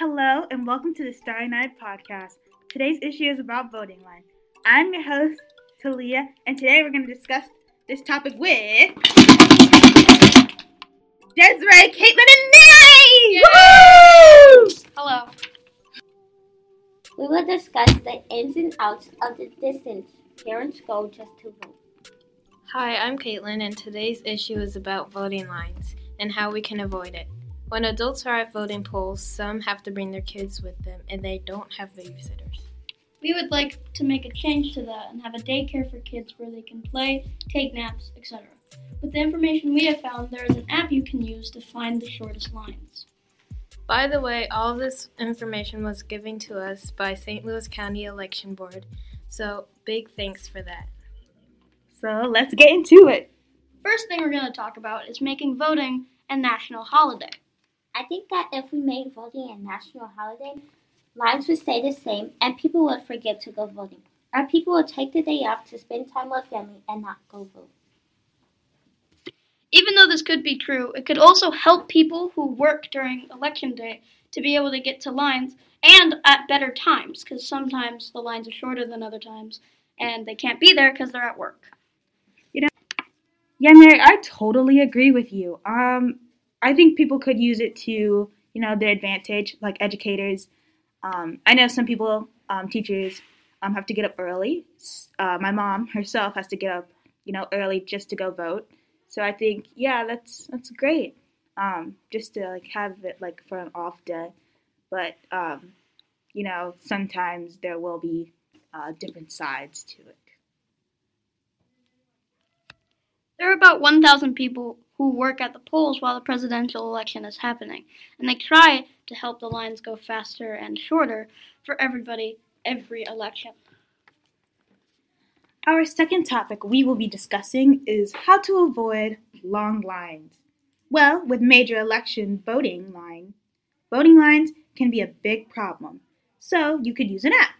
Hello and welcome to the Starry Night podcast. Today's issue is about voting lines. I'm your host, Taleigha, and today we're going to discuss this topic with Desiree, Katelyn, and Mary! Woo! Hello. We will discuss the ins and outs of the distance parents go just to vote. Hi, I'm Katelyn, and today's issue is about voting lines and how we can avoid it. When adults are at voting polls, some have to bring their kids with them and they don't have babysitters. We would like to make a change to that and have a daycare for kids where they can play, take naps, etc. With the information we have found, there is an app you can use to find the shortest lines. By the way, all this information was given to us by St. Louis County Election Board, so big thanks for that. So let's get into it. First thing we're going to talk about is making voting a national holiday. I think that if we made voting a national holiday, lines would stay the same and people would forget to go voting. Or people would take the day off to spend time with family and not go vote. Even though this could be true, it could also help people who work during election day to be able to get to lines and at better times because sometimes the lines are shorter than other times and they can't be there because they're at work. You know? Yeah, Mary, I totally agree with you. Um, I think people could use it to, you know, their advantage, like educators. Um, I know some people, um, teachers, um, have to get up early. Uh, my mom herself has to get up, you know, early just to go vote. So I think, yeah, that's that's great. Um, just to like have it like for an off day, but um, you know, sometimes there will be uh, different sides to it. There are about 1,000 people who work at the polls while the presidential election is happening, and they try to help the lines go faster and shorter for everybody every election. Our second topic we will be discussing is how to avoid long lines. Well, with major election voting line, voting lines can be a big problem. So you could use an app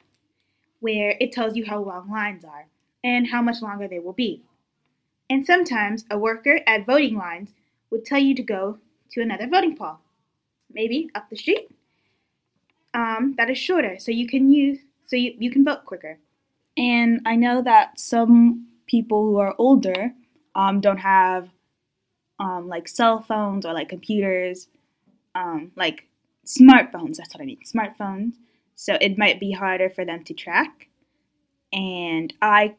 where it tells you how long lines are and how much longer they will be. And sometimes a worker at voting lines would tell you to go to another voting poll, maybe up the street. Um, that is shorter, so you can use so you, you can vote quicker. And I know that some people who are older um, don't have um, like cell phones or like computers, um, like smartphones. That's what I mean, smartphones. So it might be harder for them to track. And I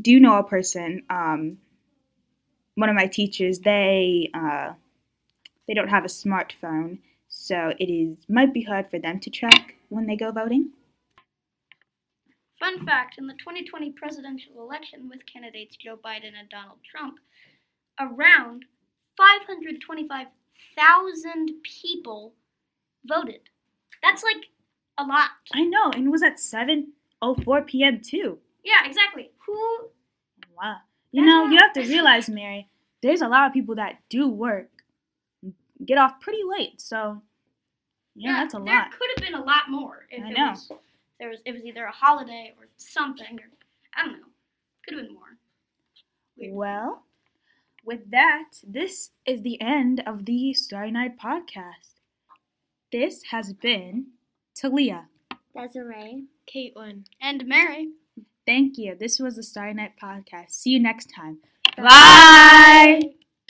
do know a person um, one of my teachers they uh, they don't have a smartphone, so it is might be hard for them to track when they go voting. Fun fact in the 2020 presidential election with candidates Joe Biden and Donald Trump, around 525,000 people voted. That's like a lot. I know, and it was at 7:04 p.m. too. Yeah, exactly. Who Wow. You know, you have to realize, Mary, there's a lot of people that do work, get off pretty late. So, yeah, yeah that's a there lot. could have been a lot more if I it know. was there was it was either a holiday or something or I don't know. Could have been more. Weird. Well, with that, this is the end of the Starry Night podcast. This has been Taleigha. Desiree. Katelyn. And Mary. Thank you. This was the Starry Night podcast. See you next time. Bye.